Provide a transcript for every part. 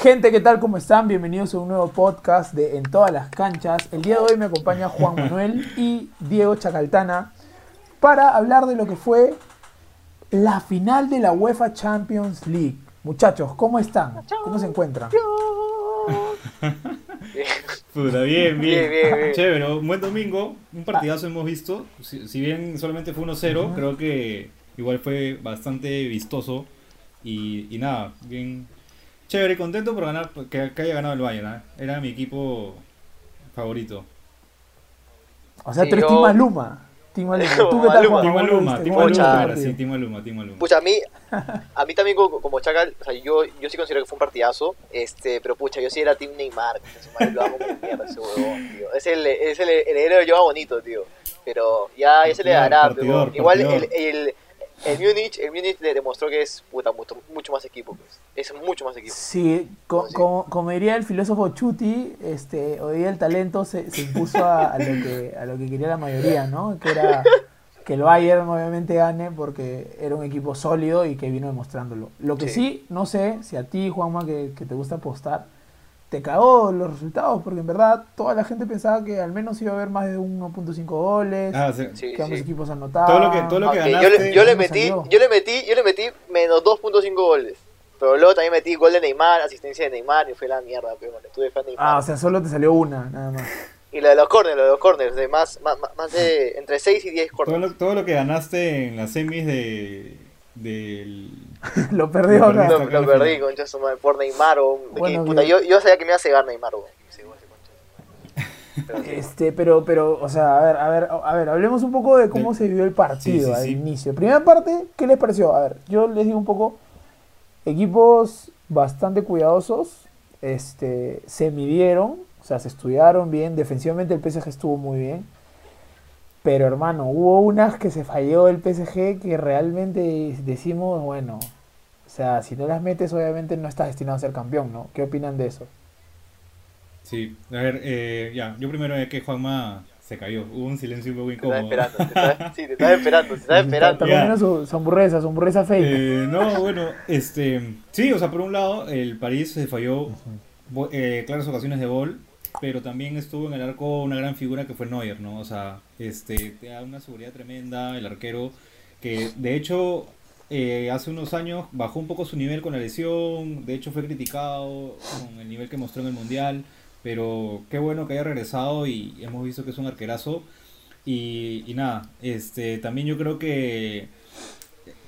Gente, ¿qué tal? ¿Cómo están? Bienvenidos a un nuevo podcast de En todas las canchas. El día de hoy me acompaña Juan Manuel y Diego Chacaltana para hablar de lo que fue la final de la UEFA Champions League. Muchachos, ¿cómo están? ¿Cómo se encuentran? Puta, bien, bien. Bien, bien, bien. Chévere, un buen domingo. Un partidazo hemos visto. Si, si bien solamente fue 1-0, creo que igual fue bastante vistoso. Y, y nada, bien. Chévere, contento por ganar, que, que haya ganado el Bayern. ¿eh? Era mi equipo favorito. O sea, Sí, tú eres yo- Team Maluma. Team Maluma. ¿Tú qué tal, Maluma. Juan? Timo ¿Cómo lo Aluma, viste? Timo ¿Cómo lo Aluma, viste? era, sí, Timo Aluma, Timo Aluma. Pucha, a mí, a mí también como, como Chacal, o sea, yo, yo sí considero que fue un partidazo, este, pero pucha, yo sí era Team Neymar, que su madre lo amo como mierda ese huevón, tío. Es el, es el heredero de Joa Bonito, tío. Pero ya, ya se le dará, pero igual el, el Múnich, el Múnich le demostró que es puta, mucho, mucho más equipo, pues. Es mucho más equipo. Sí, co- Sí. Como, como diría el filósofo Chuti, este, hoy día el talento se, se impuso a, a lo que, a lo que quería la mayoría, ¿no? Que era que el Bayern obviamente gane porque era un equipo sólido y que vino demostrándolo. Lo que sí, Sí. no sé si a ti, Juanma, que, que te gusta apostar, te cagó los resultados, porque en verdad toda la gente pensaba que al menos iba a haber más de 1.5 goles, Ah, sí. Sí, que ambos sí. equipos anotaban. Todo lo que- todo lo que yo, ganaste, le, yo le ¿cómo metí, salió? yo le metí, yo le metí menos 2.5 goles. Pero luego también metí gol de Neymar, asistencia de Neymar y fue la mierda, pero bueno, tuve fan de Neymar. Ah, o sea, solo te salió una, nada más. Y lo de los corners, lo de los corners, de más, más, más de entre 6 y 10 Todo corners. lo, todo lo que ganaste en las semis de, del... lo perdió Lo acá. perdiste. Lo, perdí, concha su madre, por Neymar o que, Bueno, puta, yo, yo sabía que me iba a cegar Neymar. Pero sí. Este, pero, pero, o sea, a ver, a ver, a ver, hablemos un poco de cómo se vivió el partido Sí, sí, al sí. inicio. Primera parte, ¿qué les pareció? A ver, yo les digo un poco, equipos bastante cuidadosos, este, se midieron, o sea, se estudiaron bien, defensivamente el PSG estuvo muy bien, pero hermano, hubo unas que se falló el PSG que realmente decimos, bueno, o sea, si no las metes obviamente no estás destinado a ser campeón, ¿no? ¿Qué opinan de eso? Sí, a ver, eh, ya, yo primero es que Juanma se cayó, hubo un silencio un poco Te estaba incómodo. esperando, te estaba, sí, te estaba esperando, te estaba esperando. está comiendo su, su hamburguesa, su hamburguesa fake. Eh, no, bueno, este, sí, o sea, por un lado, el París se falló eh, claras ocasiones de gol, pero también estuvo en el arco una gran figura que fue Neuer, ¿no? O sea, este, te da una seguridad tremenda, el arquero, que de hecho eh, hace unos años bajó un poco su nivel con la lesión, de hecho fue criticado con el nivel que mostró en el Mundial, pero qué bueno que haya regresado y hemos visto que es un arquerazo. Y, y nada, este, también yo creo que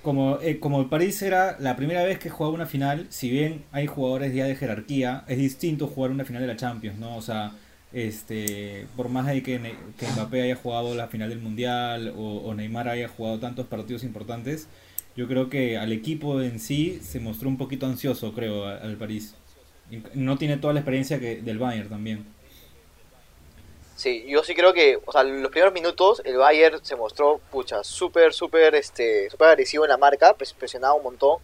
como, eh, como el París era la primera vez que jugaba una final, si bien hay jugadores ya de jerarquía, es distinto jugar una final de la Champions, ¿no? O sea, este, por más de que, que Mbappé haya jugado la final del Mundial o, o Neymar haya jugado tantos partidos importantes, yo creo que al equipo en sí se mostró un poquito ansioso, creo, a- al París. No tiene toda la experiencia que del Bayern también. Sí, yo sí creo que, o sea, los primeros minutos el Bayern se mostró, pucha, súper, súper, este, súper agresivo en la marca, pres- presionaba un montón.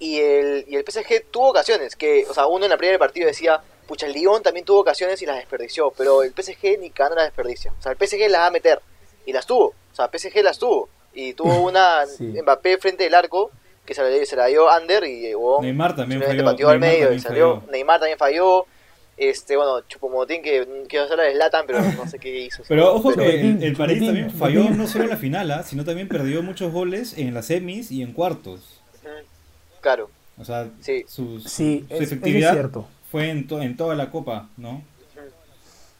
Y el, y el PSG tuvo ocasiones, que, o sea, uno en la primera del partido decía, pucha, el Lyon también tuvo ocasiones y las desperdició, pero el PSG ni cagando las desperdicia. O sea, el PSG las va a meter, y las tuvo, o sea, el PSG las tuvo. Y tuvo una Sí. Mbappé frente del arco, que se la, se la dio Under y Neymar también falló. al medio y salió. falló. Neymar también falló. Este, bueno, Chupomotín que quiero hacerle de Zlatan, pero no sé qué hizo. Pero ojo Pero que el, el París también falló no solo en la final, ¿ah? sino también perdió muchos goles en las semis y en cuartos. Claro, O sea, Sí. su, Sí, su es, eso es efectividad cierto. fue en, to- en toda la copa, ¿no?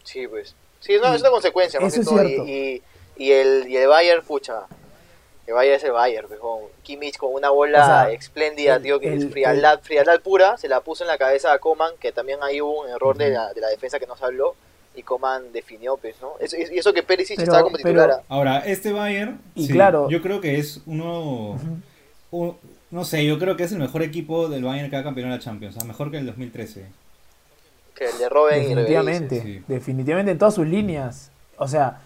sí, pues. Sí, es una, es una consecuencia, más Eso que es todo. cierto. Y, y, y el, y el Bayern, pucha. El Bayern es el Bayern, pues, con Kimmich con una bola O sea, espléndida, el- tío, que es el- frialdad, frialdad pura, se la puso en la cabeza a Coman, que también ahí hubo un error de, la, de la defensa que nos habló, y Coman definió, pues, ¿no? Eso- y eso que Perisic Pero- estaba como titular. pero- ¿ah? Ahora, este Bayern, Y sí, claro- yo creo que es uno, un- no sé, yo creo que es el mejor equipo del Bayern que ha campeonado la Champions, o sea, mejor que el 2013. que el de Robben y Definitivamente, Ribery, sí. definitivamente en todas sus líneas. O sea,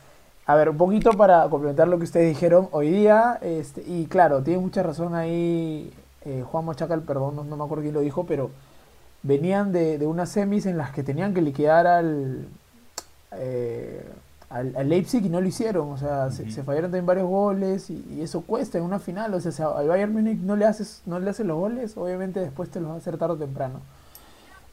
a ver, un poquito para complementar lo que ustedes dijeron hoy día, este, y claro, tiene mucha razón ahí eh, Juan Mochacal, perdón, no, no me acuerdo quién lo dijo, pero venían de, de unas semis en las que tenían que liquidar al, eh, al, al Leipzig y no lo hicieron, o sea, se, fallaron también varios goles y, y eso cuesta en una final, o sea, si al Bayern Múnich no le haces no le haces los goles, obviamente después te los va a hacer tarde o temprano.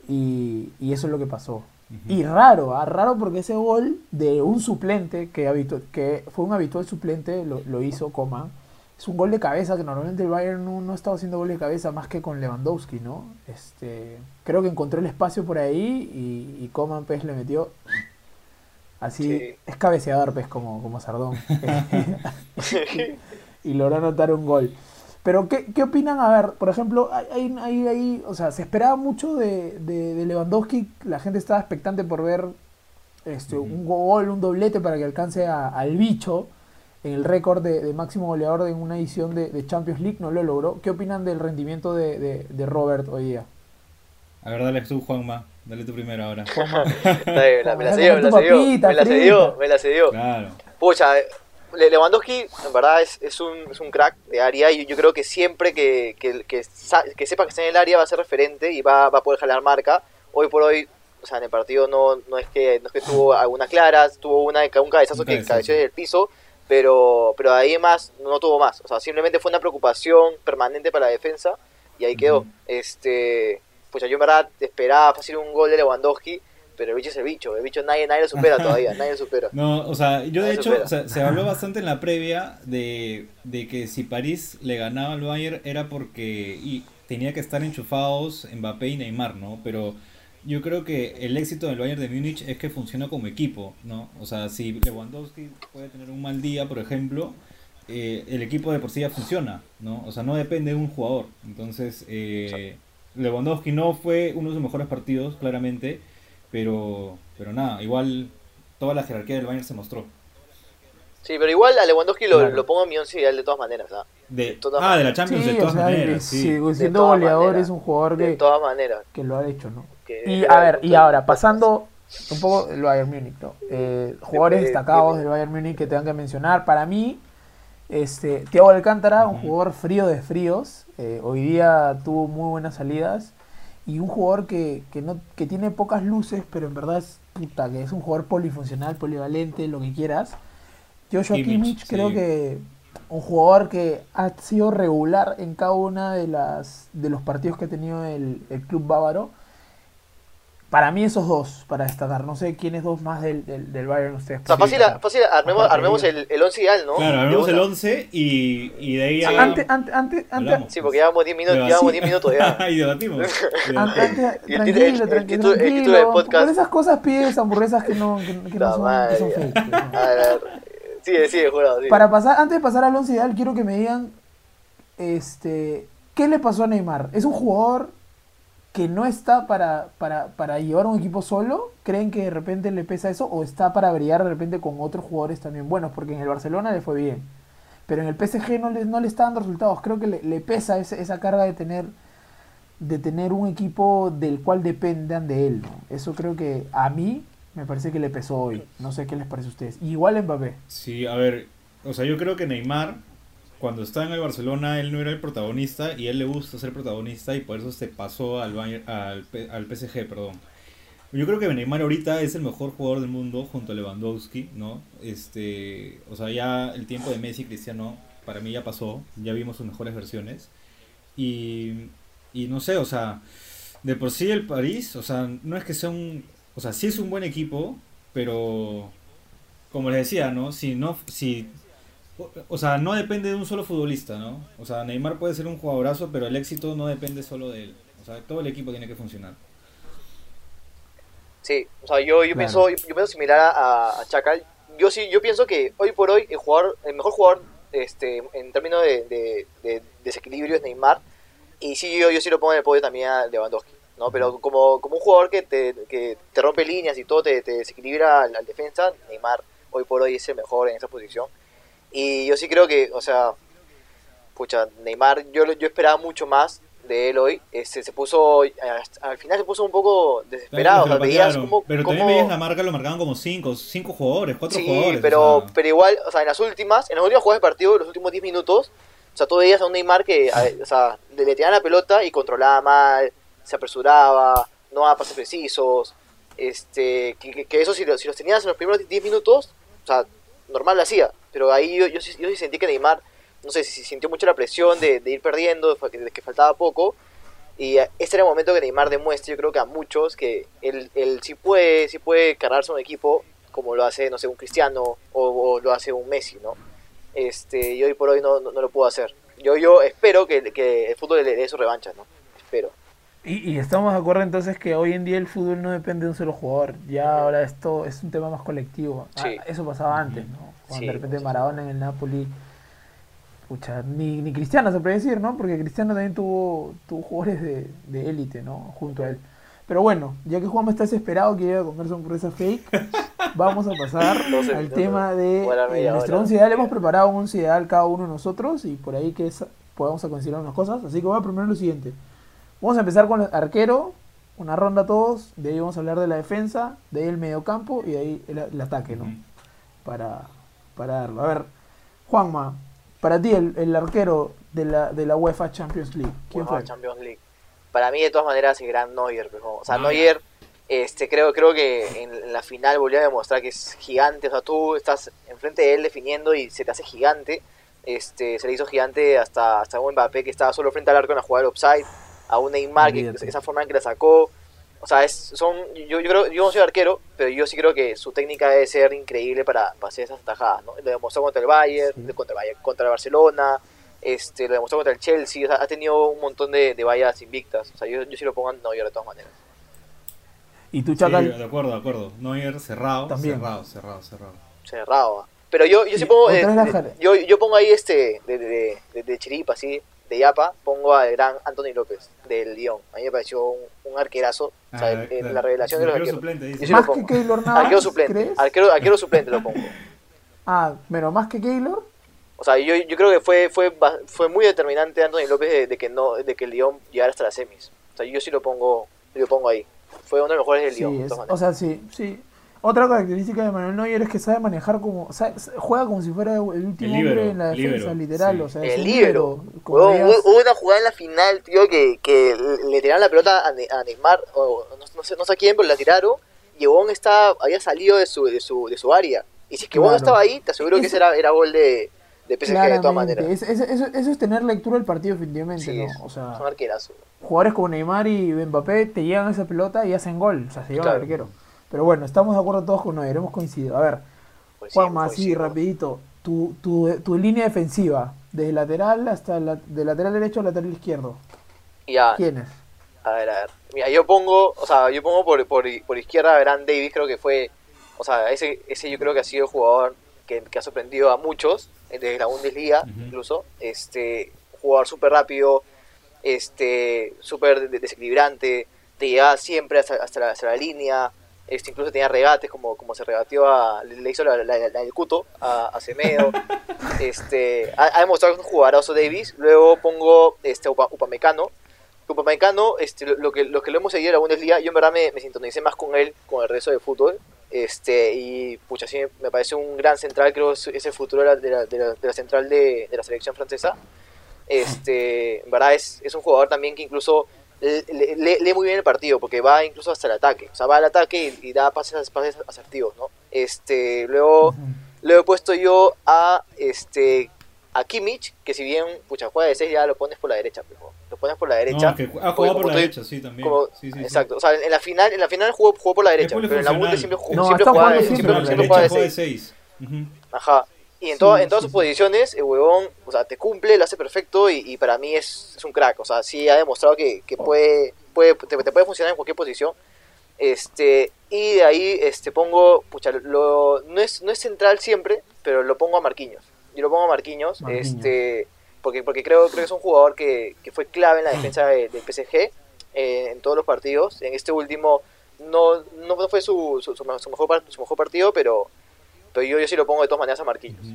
Y, y eso es lo que pasó. Y raro, ¿ah? raro porque ese gol de un suplente, que, habitu- que fue un habitual suplente, lo, lo hizo Coman. Es un gol de cabeza que normalmente el Bayern no, no ha estado haciendo gol de cabeza más que con Lewandowski, ¿no? Este, creo que encontró el espacio por ahí y, y Coman pues le metió así, Sí. es cabeceador pues como, como Sardón. y logró anotar un gol. Pero, ¿qué, qué opinan? A ver, por ejemplo, hay, hay, hay- hay- o sea, se esperaba mucho de, de, de Lewandowski, la gente estaba expectante por ver este, un gol, un doblete para que alcance a- al bicho en el récord de, de máximo goleador en una edición de, de Champions League, no lo logró. ¿Qué opinan del rendimiento de, de, de Robert hoy día? A ver, dale tú, Juanma. Dale tú primero ahora. La- me la cedió, me la cedió, me la cedió, me la cedió. Claro. Pucha, Lewandowski en verdad es, es, un, es un crack de área y yo creo que siempre que, que, que, sepa que está en el área va a ser referente y va, va a poder jalar marca. Hoy por hoy, o sea, en el partido no, no, es, que, no es que tuvo algunas claras, tuvo una, un cabezazo que cabeció desde el piso, pero, pero de ahí más no tuvo más. O sea, simplemente fue una preocupación permanente para la defensa y ahí quedó. Este, pues yo en verdad esperaba fácil un gol de Lewandowski, pero el bicho es el bicho, el bicho nadie, nadie lo supera todavía, nadie lo supera. No, o sea, yo de hecho, se habló bastante en la previa de, de que si París le ganaba al Bayern era porque y tenía que estar enchufados Mbappé y Neymar, ¿no? Pero yo creo que el éxito del Bayern de Múnich es que funciona como equipo, ¿no? O sea, si Lewandowski puede tener un mal día, por ejemplo, eh, el equipo de por sí ya funciona, ¿no? O sea, no depende de un jugador. Entonces, eh, Lewandowski no fue uno de sus mejores partidos, claramente, pero, pero nada, igual toda la jerarquía del Bayern se mostró. Sí, pero igual a Lewandowski lo, Claro. lo pongo en mi once ideal de todas maneras, ¿ah? De, todas ah, de la Champions Sí, de o todas sea, maneras, es- sí. siendo goleador, maneras. es un jugador De que, todas maneras. que lo ha hecho, ¿no? Que Y a ver, y ahora, pasando un poco el Bayern Múnich, ¿no? Eh, jugadores destacados del Bayern Múnich que tengan que mencionar. Para mí, este, Thiago Alcántara, un jugador frío de fríos. eh, hoy día tuvo muy buenas salidas. Y un jugador que, que, no, que tiene pocas luces, pero en verdad es puta, que es un jugador polifuncional, polivalente, lo que quieras. Joshua Kimmich, Kimmich, creo sí. que un jugador que ha sido regular en cada una de las de los partidos que ha tenido el, el club bávaro. Para mí esos dos, para destacar. No sé quiénes dos más del, del, del Bayern ustedes. O sea, fácil, fácil armemos, armemos el, el once ideal, ¿no? Claro, hablamos el una. 11 y, y de ahí Sí. a- Antes, antes, antes, antes. Sí, porque llevamos 10 minutos, llevamos 10 minutos ya. y debatimos. An- Debatimos. antes- Y el tranquilo, el tranquilo, título- el título del tranquilo. podcast. Por esas cosas pides hamburguesas que no, que, que no son, madre, que son fake. ¿no? A ver, a ver. Sigue, sigue, jurado. sigue. Para pasar, antes de pasar al once ideal, quiero que me digan, este, ¿qué le pasó a Neymar? ¿Es un jugador que no está para, para, para llevar un equipo solo? ¿Creen que de repente le pesa eso? ¿O está para brillar de repente con otros jugadores también buenos? Porque en el Barcelona le fue bien. Pero en el PSG no le, no le está dando resultados. Creo que le, pesa ese- esa carga de tener de tener un equipo del cual dependan de él. Eso creo que a mí me parece que le pesó hoy. No sé qué les parece a ustedes. Igual Mbappé. Sí, a ver, o sea, yo creo que Neymar, cuando está en el Barcelona, él no era el protagonista y él le gusta ser protagonista y por eso se pasó al, Bayern- al, al PSG, perdón. Yo creo que Neymar ahorita es el mejor jugador del mundo junto a Lewandowski, ¿no? Este, o sea, ya el tiempo de Messi y Cristiano para mí ya pasó, ya vimos sus mejores versiones. Y, y no sé, o sea, de por sí el París, o sea, no es que sea un, o sea, sí es un buen equipo, pero como les decía, ¿no? Si no, si, o, sea, no depende de un solo futbolista, ¿no? O sea, Neymar puede ser un jugadorazo, pero el éxito no depende solo de él. O sea, todo el equipo tiene que funcionar. Sí, o sea, yo, yo Claro. pienso, yo, yo pienso similar a, a Chacal. Yo sí, yo pienso que hoy por hoy el jugador, el mejor jugador, este, en términos de, de, de desequilibrio es Neymar. Y sí, yo, yo sí lo pongo en el podio también a Lewandowski, ¿no? Pero como, como un jugador que te, que te rompe líneas y todo, te, te desequilibra al defensa, Neymar hoy por hoy es el mejor en esa posición. Y yo sí creo que, o sea, pucha, Neymar, yo, yo esperaba mucho más de él hoy. Este, se puso, al final se puso un poco desesperado. o sea, veías como, pero como- también veías la marca, lo marcaban como cinco, cinco jugadores, cuatro Sí, jugadores. pero, o sea, pero igual, o sea, en las últimas, en las últimas jugadas del partido, los últimos 10 minutos, o sea, tú veías a un Neymar que, a- o sea, le, tiraban la pelota y controlaba mal, se apresuraba, no daba pases precisos, este, que, que- que eso si, lo- si los tenías en los primeros 10 minutos, o sea, normal lo hacía, pero ahí yo, yo, sí, sentí que Neymar, no sé, si sintió mucho la presión de, ir perdiendo, de, que faltaba poco, Y este era el momento que Neymar demuestre, yo creo que a muchos, que él, él sí puede, sí puede cargarse un equipo como lo hace, no sé, un Cristiano o, lo hace un Messi, ¿no? Este, y hoy por hoy no, no, no lo puedo hacer. Yo, yo espero que, que el fútbol le dé su revancha, ¿no? Espero. Y, y estamos de acuerdo entonces que hoy en día el fútbol no depende de un solo jugador. Ya ahora esto es un tema más colectivo. Ah, eso pasaba antes, ¿no? Cuando Sí, de repente. Maradona en el Napoli. Pucha, ni, ni Cristiano se puede decir, ¿no? Porque Cristiano también tuvo, tuvo jugadores de, de élite, ¿no? Junto a él. Pero bueno, ya que Juan está desesperado que iba a comerse un esa fake, vamos a pasar 12 al tema de eh, nuestro once ideal. Hemos preparado un once ideal cada uno de nosotros y por ahí que es- podamos a considerar unas cosas. Así que voy a proponer lo siguiente. Vamos a empezar con el arquero, una ronda todos, de ahí vamos a hablar de la defensa, de ahí el mediocampo y de ahí el, el ataque, ¿no? Para, para darlo. A ver, Juanma, para ti el, el arquero de la, de la UEFA Champions League, ¿quién UEFA fue? Champions League. Para mí, de todas maneras, el gran Neuer. pues, O sea, Neuer. Neuer, este, creo, creo que en, en la final volvió a demostrar que es gigante. O sea, tú estás enfrente de él definiendo y se te hace gigante. Este, se le hizo gigante hasta, hasta un Mbappé que estaba solo frente al arco en la jugada del offside. A un Neymar, que esa forma en que la sacó. O sea, es, son, yo, yo, creo, yo no soy arquero, pero yo sí creo que su técnica debe ser increíble para, para hacer esas tajadas, ¿no? Lo demostró contra el Bayern, Sí. contra, el Bayern, contra el Barcelona, este, lo demostró contra el Chelsea, o sea, ha tenido un montón de, de vallas invictas. O sea, yo, yo sí lo pongo en Neuer de todas maneras. Y tú, Sí, Chacal, de acuerdo, de acuerdo. Neuer cerrado, También. cerrado, cerrado, cerrado. Cerrado. ¿ah? Pero yo, yo sí pongo, eh, yo, yo pongo ahí este, de, de, de, de chiripa, así, de yapa, pongo al gran Anthony López, del Lyon. A mí me pareció un, un arquerazo, o sea, Ah, el- el- claro. la revelación de los Arquero arqueros. suplente, dice. Más lo que pongo. Keylor Navas, Arquero suplente, ¿crees? arquero, arquero suplente lo pongo. Ah, pero más que Keylor, O sea, yo, yo creo que fue, fue, fue muy determinante Anthony López de, de que no, de que el Lyon llegara hasta las semis. O sea, yo sí lo pongo, lo pongo ahí. Fue uno de los mejores del sí, Lyon, es- o sea, sí, sí. Otra característica de Manuel Neuer es que sabe manejar como, sabe- juega como si fuera el último El hombre en la defensa, literal, sí. o sea, es El como Hubo, hubo- una jugada en la final, tío, que, que le tiraron la pelota a, Ne- a Neymar, o no, no sé, no sé a quién, pero la tiraron, y Wong estaba, había salido de su, de su, de su área. Y si es que Claro. estaba ahí, te aseguro que ese era, era gol de, de PSG de todas Claramente. maneras. Es- es- eso, eso es tener lectura del partido definitivamente, Sí, ¿no? O sea, es un arquerazo. jugadores como Neymar y Mbappé te llegan a esa pelota y hacen gol, o sea, se llevan Claro. al arquero. Pero bueno, estamos de acuerdo todos con Neuer, hemos coincidido. A ver, Pues sí, Juanma, así sí, rapidito, tu, tu, tu línea defensiva, desde lateral hasta la, de lateral derecho a lateral izquierdo. Ya, ¿Quién es? A ver, a ver. Mira, yo pongo, o sea, yo pongo por, por, por izquierda a Grant Davis, creo que fue, o sea, ese, ese yo creo que ha sido el jugador que, que ha sorprendido a muchos, eh, desde la Bundesliga incluso, este, jugador súper rápido, este, súper de- desequilibrante, te llegaba siempre hasta, hasta, la, hasta la línea, este, incluso tenía regates, como, como se regateó a, le hizo la, la, la- del Cuto a, a Semedo, este, ha, ha demostrado que es un jugadorazo Davis, luego pongo este, Upa- Upamecano, Upamecano, este, lo, lo que, lo que lo hemos seguido en la Bundesliga, yo en verdad me, me sintonicé más con él, con el resto del fútbol. Este, y pucha, sí, me parece un gran central, creo que es, el futuro de la, de la, de la- de la central de, de la selección francesa. Este, en verdad es, es un jugador también que incluso le- le- lee, lee muy bien el partido, porque va incluso hasta el ataque. O sea, va al ataque y, y da pases, pases asertivos, ¿no? Este, luego, Ujú. Luego he puesto yo a este a Kimmich, que si bien pucha juega de 6 ya lo pones por la derecha, pero lo pones por la derecha. No, que ha jugado por la derecha, sí, también. como- Sí, sí, sí. exacto, o sea, en la final en la final jugó, jugó por la derecha, pero en la. Bundes siempre, No, siempre siempre siempre, juega de 6. 6. Ajá. Y en, Sí, en todas sus posiciones, el huevón, o sea, te cumple, lo hace perfecto y, y para mí es, es un crack. O sea, sí ha demostrado que, que puede, puede te, te puede funcionar en cualquier posición. Este, y de ahí este, pongo, pucha, lo, no, es, no es central siempre, pero lo pongo a Marquinhos. Yo lo pongo a Marquinhos, Marquinhos. este porque porque creo, creo que es un jugador que, que fue clave en la defensa de- del PSG eh, en todos los partidos. En este último no, no, no fue su, su, su mejor, su mejor partido, pero, pero yo, yo sí lo pongo de todas maneras a Marquinhos.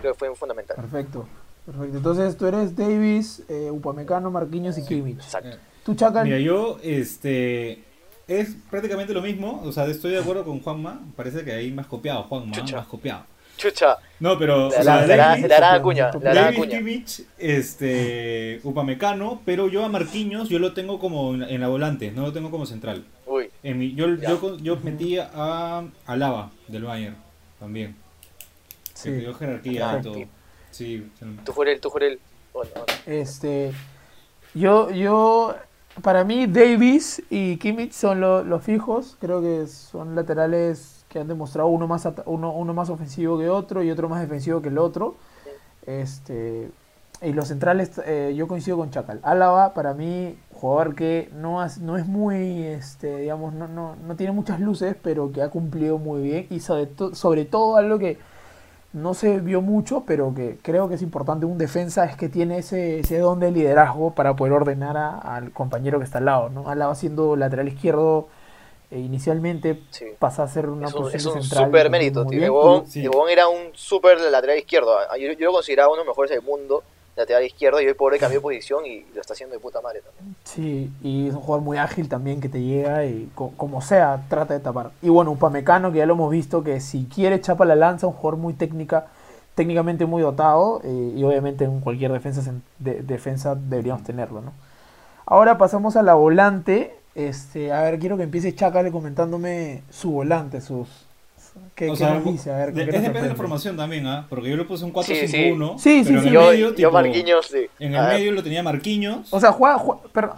Creo que fue fundamental. Perfecto. Perfecto. Entonces tú eres Davis, eh, Upamecano, Marquinhos y Kimmich. Exacto. Tú, Chacal. Mira, yo, este. Es prácticamente lo mismo. O sea, estoy de acuerdo con Juanma. Parece que ahí más copiado, Juanma. Chucha. Más copiado. Chucha, No, pero. le o sea, hará- Davis- le hará cuña, David. Kimmich, este, Upamecano, pero yo a Marquinhos yo lo tengo como en la, en la volante, no lo tengo como central. Uy, En mi, yo, yo, yo metí a Alaba del Bayern también. Sí. Que dio jerarquía Ah, y todo. sí. Tú Jurel, tú Jurel. Este, yo, yo para mí Davis y Kimmich son lo- los fijos. Creo que son laterales que han demostrado uno más, ata- uno, uno más ofensivo que otro y otro más defensivo que el otro. Este, y los centrales, eh, yo coincido con Chacal. Álava, para mí, jugador que no, has- no es muy, este, digamos, no, no, no tiene muchas luces, pero que ha cumplido muy bien. Y sobre, to- sobre todo algo que no se vio mucho, pero que creo que es importante un defensa, es que tiene ese, ese don de liderazgo para poder ordenar a- al compañero que está al lado. ¿no? Álava siendo lateral izquierdo eh, inicialmente, Sí. pasa a ser una Es un, posición es un central. super mérito, tío. Sí. era un super lateral izquierdo. Ah, Yo, yo lo consideraba uno de los mejores del mundo, lateral izquierdo, y hoy pobre cambió de posición y lo está haciendo de puta madre también. Sí, y es un jugador muy ágil también que te llega y co- como sea trata de tapar. Y bueno, Upamecano que ya lo hemos visto que si quiere chapa la lanza, un jugador muy técnica, técnicamente muy dotado eh, y obviamente en cualquier defensa de- defensa deberíamos tenerlo, ¿no? Ahora pasamos a la volante. Este, a ver, quiero que empiece Chacal comentándome su volante, sus qué, sea, nos dice, a ver, de- ¿con qué es depende de la formación también, ¿ah? Porque yo le puse un Sí, 4-5-1. sí. Sí, sí, pero sí. en el Yo, medio, yo tipo, Marquinhos, sí. En el medio lo tenía Marquinhos. O sea, juega, juega, pero,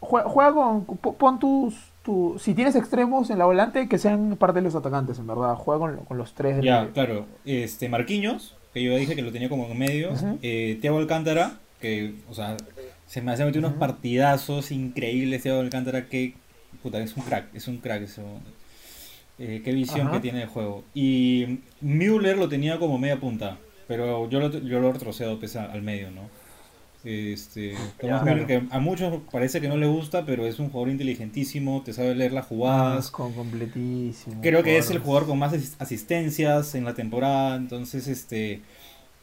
juega, juega con. po- Pon tus, tu- Si tienes extremos en la volante, que sean parte de los atacantes, en verdad. Juega con, con los tres Ya, medio. claro. Este, Marquinhos, que yo dije que lo tenía como en medio. Ujú. eh, Thiago Alcántara, que, o sea, se me hace metido unos partidazos increíbles. Thiago Alcántara, que, puta, es un crack, es un crack eso. Eh, qué visión Ajá. que tiene de juego. Y Müller lo tenía como media punta, pero yo lo, yo lo retrocedo pese a- al medio, ¿no? Este, Thomas. Müller, que a muchos parece que no le gusta, pero es un jugador inteligentísimo, te sabe leer las jugadas. Ah, con completísimo. Creo que es el jugador. con más asis- asistencias en la temporada, entonces este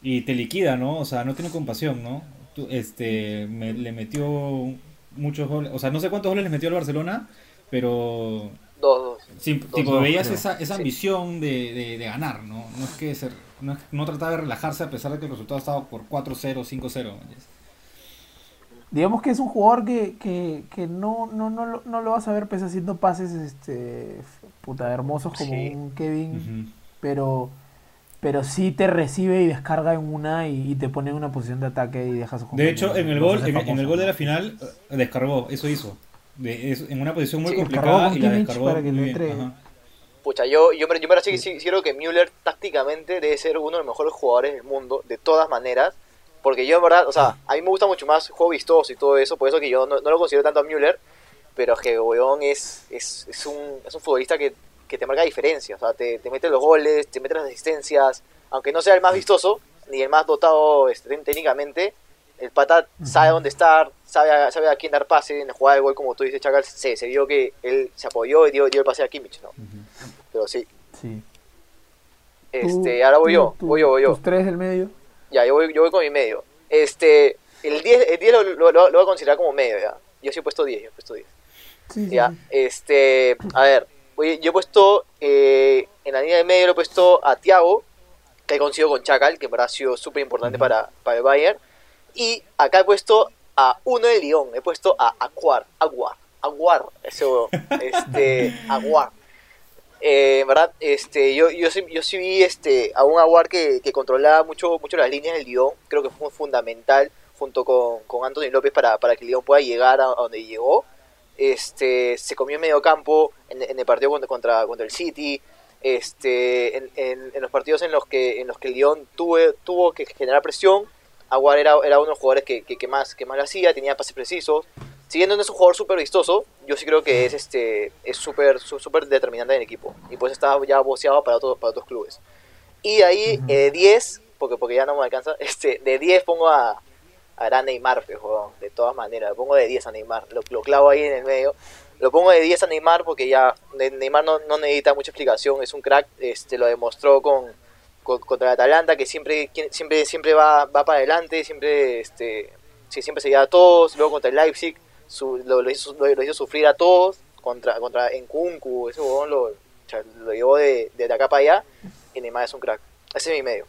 y te liquida, ¿no? O sea, no tiene compasión, ¿no? Tú- Este me- le metió muchos goles, o sea, no sé cuántos goles le metió al Barcelona, pero Tipo veías creo. esa, esa Sí. ambición de, de- de ganar, ¿no? No es que ser, no, es- no trataba de relajarse a pesar de que el resultado estaba por 4-0, 5-0. ¿me entiendes? Digamos que es un jugador que, que, que no, no, no, lo- no lo vas a ver pues, haciendo pases este, puta hermosos como Sí. un Kevin, pero pero sí te recibe y descarga en una y, y te pone en una posición de ataque y deja su De hecho, en el gol, en, en el gol de la final eh, descargó, eso hizo. De- es- en una posición muy Sí, complicada y la descargó para que muy bien. Pucha, yo, yo, me- yo me parece que sí, sí creo que Müller tácticamente debe ser uno de los mejores jugadores del mundo, de todas maneras. Porque yo, en verdad, o sea, a mí me gusta mucho más juego vistoso y todo eso, por eso que yo no, no lo considero tanto a Müller, pero que weón es, es, es, un, es un futbolista que, que te marca diferencia, o sea, te, te mete los goles, te mete las asistencias, aunque no sea el más vistoso, ni el más dotado este, técnicamente, el pata sabe dónde estar, sabe a, sabe a quién dar pase, en la jugada de gol, como tú dices, Chacal, se, se vio que él se apoyó y dio, dio el pase a Kimmich, ¿no? Pero sí, Sí. este, ahora voy yo, tú- voy yo, voy yo. Tus tres del medio. Ya, yo voy, yo voy con mi medio. Este, el 10, el 10 lo, lo, lo- voy a considerar como medio, ya. Yo sí he puesto 10, yo he puesto 10. Sí, Ya, sí. este, a ver, voy- yo he puesto, eh, en la línea de medio lo he puesto a Thiago, que consigo con Chacal, que verdad ha sido súper importante para, para el Bayern. Y acá he puesto a uno del Lyon, he puesto a Aguar, Aguar, Aguar, ese este, Aguar. Eh, en verdad, este, yo, yo, sí, yo sí vi este, a un Aguar que, que controlaba mucho, mucho las líneas del Lyon, creo que fue fundamental junto con, con Anthony López para, para que Lyon pueda llegar a, a donde llegó. Este, se comió en medio campo en, en el partido contra, contra, contra el City, este, en, en- en los partidos en los que, en los que el Lyon tuvo, tuvo que generar presión, Aguar era, era uno de los jugadores que, que, que más, que más lo hacía, tenía pases precisos. Siguiendo no es un jugador súper vistoso, yo sí creo que es este es súper su- súper determinante en el equipo. Y pues está ya boceado para, otros para otros clubes. Y de ahí, eh, de 10, porque, porque ya no me alcanza, este, de 10 pongo a, a Neymar, pues, huevón, de todas maneras. Lo pongo de 10 a Neymar, lo, lo clavo ahí en el medio. Lo pongo de 10 a Neymar porque ya Ne- Neymar no, no necesita mucha explicación, es un crack, este, lo demostró con- contra el Atalanta, que siempre, siempre, siempre va, va para adelante, siempre, este, sí, siempre se lleva a todos, luego contra el Leipzig, su- lo, lo hizo, lo, lo hizo sufrir a todos, contra, contra Nkunku, ese huevón lo, llevó de, de acá para allá, y Neymar es un crack. Ese es mi medio.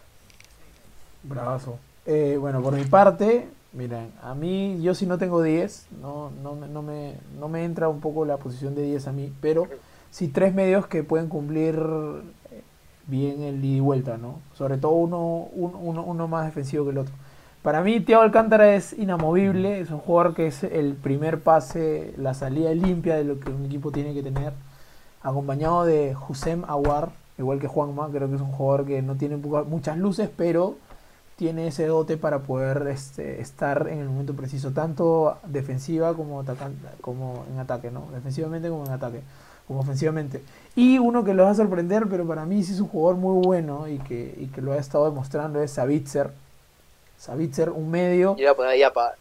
Bravazo. Eh, bueno, por mi parte, miren, a mí yo si no tengo 10, no, no, me- no, me, no me entra un poco la posición de 10 a mí, pero sí tres medios que pueden cumplir bien el ida y vuelta, ¿no? Sobre todo uno, un- uno, uno más defensivo que el otro. Para mí, Thiago Alcántara es inamovible, es un jugador que es el primer pase, la salida limpia de lo que un equipo tiene que tener, acompañado de Hussein Aguar, igual que Juanma, creo que es un jugador que no tiene muchas luces, pero tiene ese dote para poder este, estar en el momento preciso, tanto defensiva como, como en ataque, ¿no? Defensivamente como en ataque, como ofensivamente. Y uno que lo va a sorprender, pero para mí sí es un jugador muy bueno y que, y que lo ha estado demostrando, es Savitzer Savitzer, un medio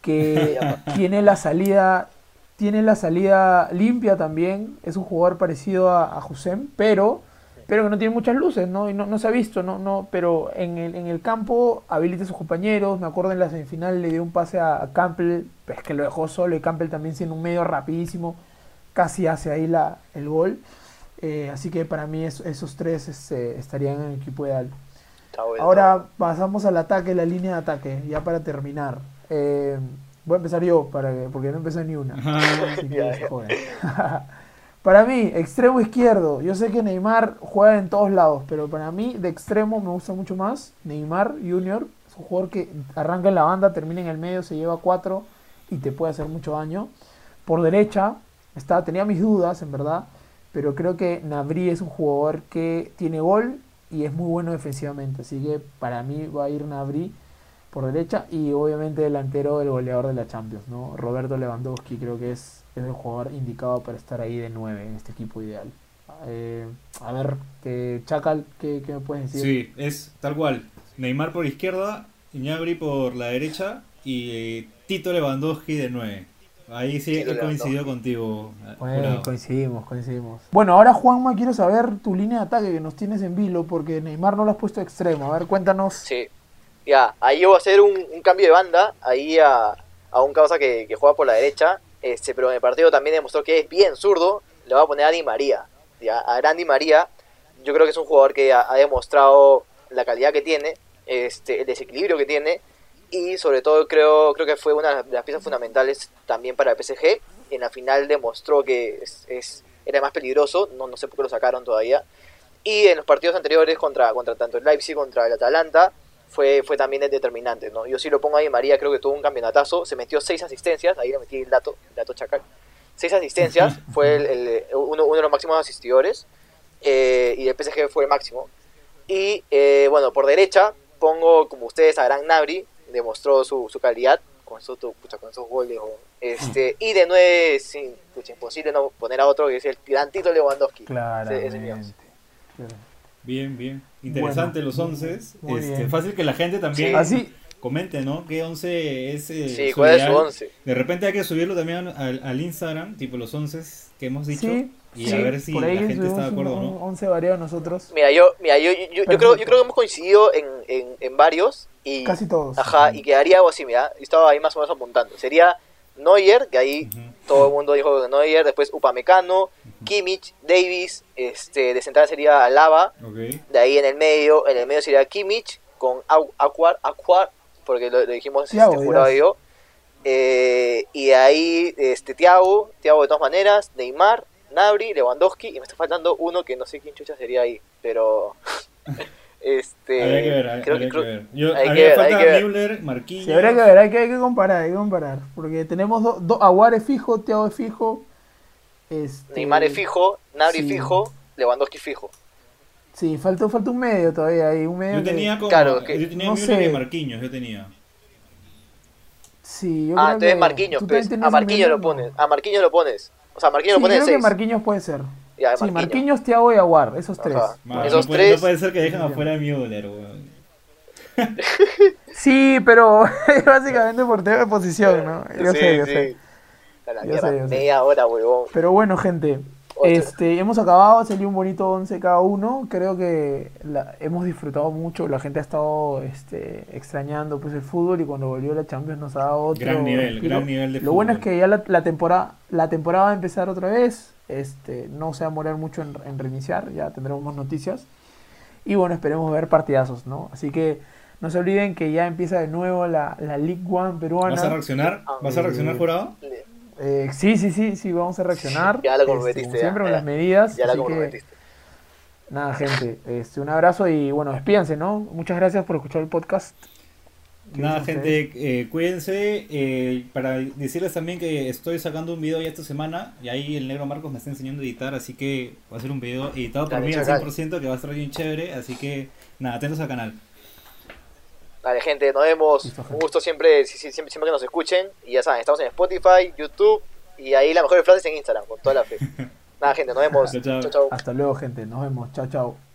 que tiene la salida tiene la salida limpia también, es un jugador parecido a, a pero, pero que no tiene muchas luces, ¿no? Y no, se ha visto, ¿no? no pero en el, en el campo habilita a sus compañeros, me acuerdo en la semifinal le dio un pase a, Campbell, es que lo dejó solo. Y Campbell también siendo un medio rapidísimo, casi hace ahí la, el gol. Eh, así que para mí esos tres este, estarían en el equipo ideal. Ahora pasamos al ataque, la línea de ataque, ya para terminar. Eh, voy a empezar yo, para porque no empecé ni una. para mí, extremo izquierdo. Yo sé que Neymar juega en todos lados, pero para mí, de extremo me gusta mucho más. Neymar Junior es un jugador que arranca en la banda, termina en el medio, se lleva cuatro y te puede hacer mucho daño. Por derecha, está, tenía mis dudas, en verdad, pero creo que Nabri es un jugador que tiene gol y es muy bueno defensivamente. Así que para mí va a ir Nabri por derecha y obviamente delantero el goleador de la Champions, ¿no? Roberto Lewandowski creo que es, el jugador indicado para estar ahí de 9 en este equipo ideal. Eh, a ver, que Chacal, ¿qué, me puedes decir? Sí, es tal cual. Neymar por izquierda, Iñabri por la derecha y eh, Tito Lewandowski de 9. Ahí sí he coincidido contigo. Bueno, coincidimos, coincidimos. Bueno, ahora Juanma, quiero saber tu línea de ataque que nos tienes en vilo, porque Neymar no lo has puesto extremo. A ver, cuéntanos. Sí, ya, ahí yo voy a hacer un, cambio de banda, ahí a, a un causa que, juega por la derecha, este, pero en el partido también demostró que es bien zurdo, le voy a poner a Di María. Ya, a Grandi María, yo creo que es un jugador que ha, demostrado la calidad que tiene, este, el desequilibrio que tiene, y sobre todo creo, creo que fue una de las piezas fundamentales también para el PSG. En la final demostró que es, era más peligroso, no, no sé por qué lo sacaron todavía. Y en los partidos anteriores contra, contra tanto el Leipzig contra el Atalanta fue, fue también determinante. ¿no? Yo sí lo pongo ahí, María creo que tuvo un campeonatazo, se metió seis asistencias, ahí le metí el dato, el dato chacal. Seis asistencias, fue el, uno, uno, de los máximos asistidores eh, y el PSG fue el máximo. Y eh, bueno, por derecha pongo, como ustedes sabrán, Nabri, demostró su, su calidad con esos, con esos goles. Este, y de nueve, es imposible no poner a otro que es el tirantito Lewandowski. Claro. Bien, bien. Interesante los once. Este, fácil que la gente también Así. comente, ¿no? ¿Qué once es? Eh, sí, ¿cuál es su once? De repente hay que subirlo también al, al Instagram, tipo los once que hemos dicho. Y a ver si la gente está de acuerdo no. 11 variados nosotros. Mira, yo, mira, yo, yo, yo, creo, yo creo que hemos coincidido en, en, en varios y, Casi todos. Ajá, y quedaría algo así, mira, estaba ahí más o menos apuntando. Sería Neuer, que ahí todo el mundo dijo Neuer, después Upamecano, Kimmich, Davis, este, de central sería Alaba, de ahí en el medio, en el medio sería Kimmich con Aquar, Aquar, porque lo, dijimos este, jurado yo, eh, y de ahí este, Thiago, Thiago de todas maneras, Neymar, Nabri, Lewandowski, y me está faltando uno que no sé quién chucha sería ahí, pero... Este, habría que ver, creo que, que, ver. Yo, hay que falta hay Müller, Marquinhos. Sí, habría que ver, hay que, hay que comparar, hay que comparar. Porque tenemos dos, do, Aguar es fijo, Thiago es fijo. Este... Neymar es fijo, Nabri fijo, Lewandowski fijo. Sí, falta, falta un medio todavía ahí, un medio Yo tenía como, claro, que, yo tenía no Müller sé. y Marquinhos, yo tenía. Sí, yo ah, entonces Marquinhos, pues, a Marquinhos lo pones, a Marquinhos lo pones. O sea, Marquinhos sí, lo creo que Marquinhos puede ser. Ya, sí, Marquinhos, Thiago y Aguar, esos tres. esos no, tres. Puede, no puede ser que dejen afuera a Müller, weón. sí, pero básicamente por tema de posición, ¿no? Yo sé, yo sé. Yo sé, yo sé. Media hora, huevón. Pero bueno, gente, este, hemos acabado, salió un bonito 11 cada uno. Creo que la, hemos disfrutado mucho. La gente ha estado este, extrañando pues el fútbol y cuando volvió la Champions nos ha dado otro. Gran nivel, gran nivel de Lo bueno es que ya la, la, temporada, la temporada va a empezar otra vez. Este, no se va a morir mucho en, en reiniciar, ya tendremos más noticias. Y bueno, esperemos ver partidazos, ¿no? Así que no se olviden que ya empieza de nuevo la, la League One peruana. ¿Vas a reaccionar? ¿Vas a reaccionar, jurado? Eh, sí, sí, sí, sí, vamos a reaccionar. Ya lo este, comprometiste. siempre con las medidas. Ya la comprometiste. nada, gente, este, un abrazo y bueno, despídanse, ¿no? Muchas gracias por escuchar el podcast. Nada, gente, eh, cuídense. eh, para decirles también que estoy sacando un video ya esta semana. Y ahí el negro Marcos me está enseñando a editar. Así que va a ser un video editado por mí al chacal. 100% que va a estar bien chévere. Así que nada, atentos al canal. Vale, gente, nos vemos. Un gusto siempre, sí, sí, siempre, siempre que nos escuchen. Y ya saben, estamos en Spotify, YouTube y ahí las mejores frases en Instagram, con toda la fe. Nada, gente, nos vemos. Chao. chao. Hasta luego, gente. Nos vemos. Chao, chao.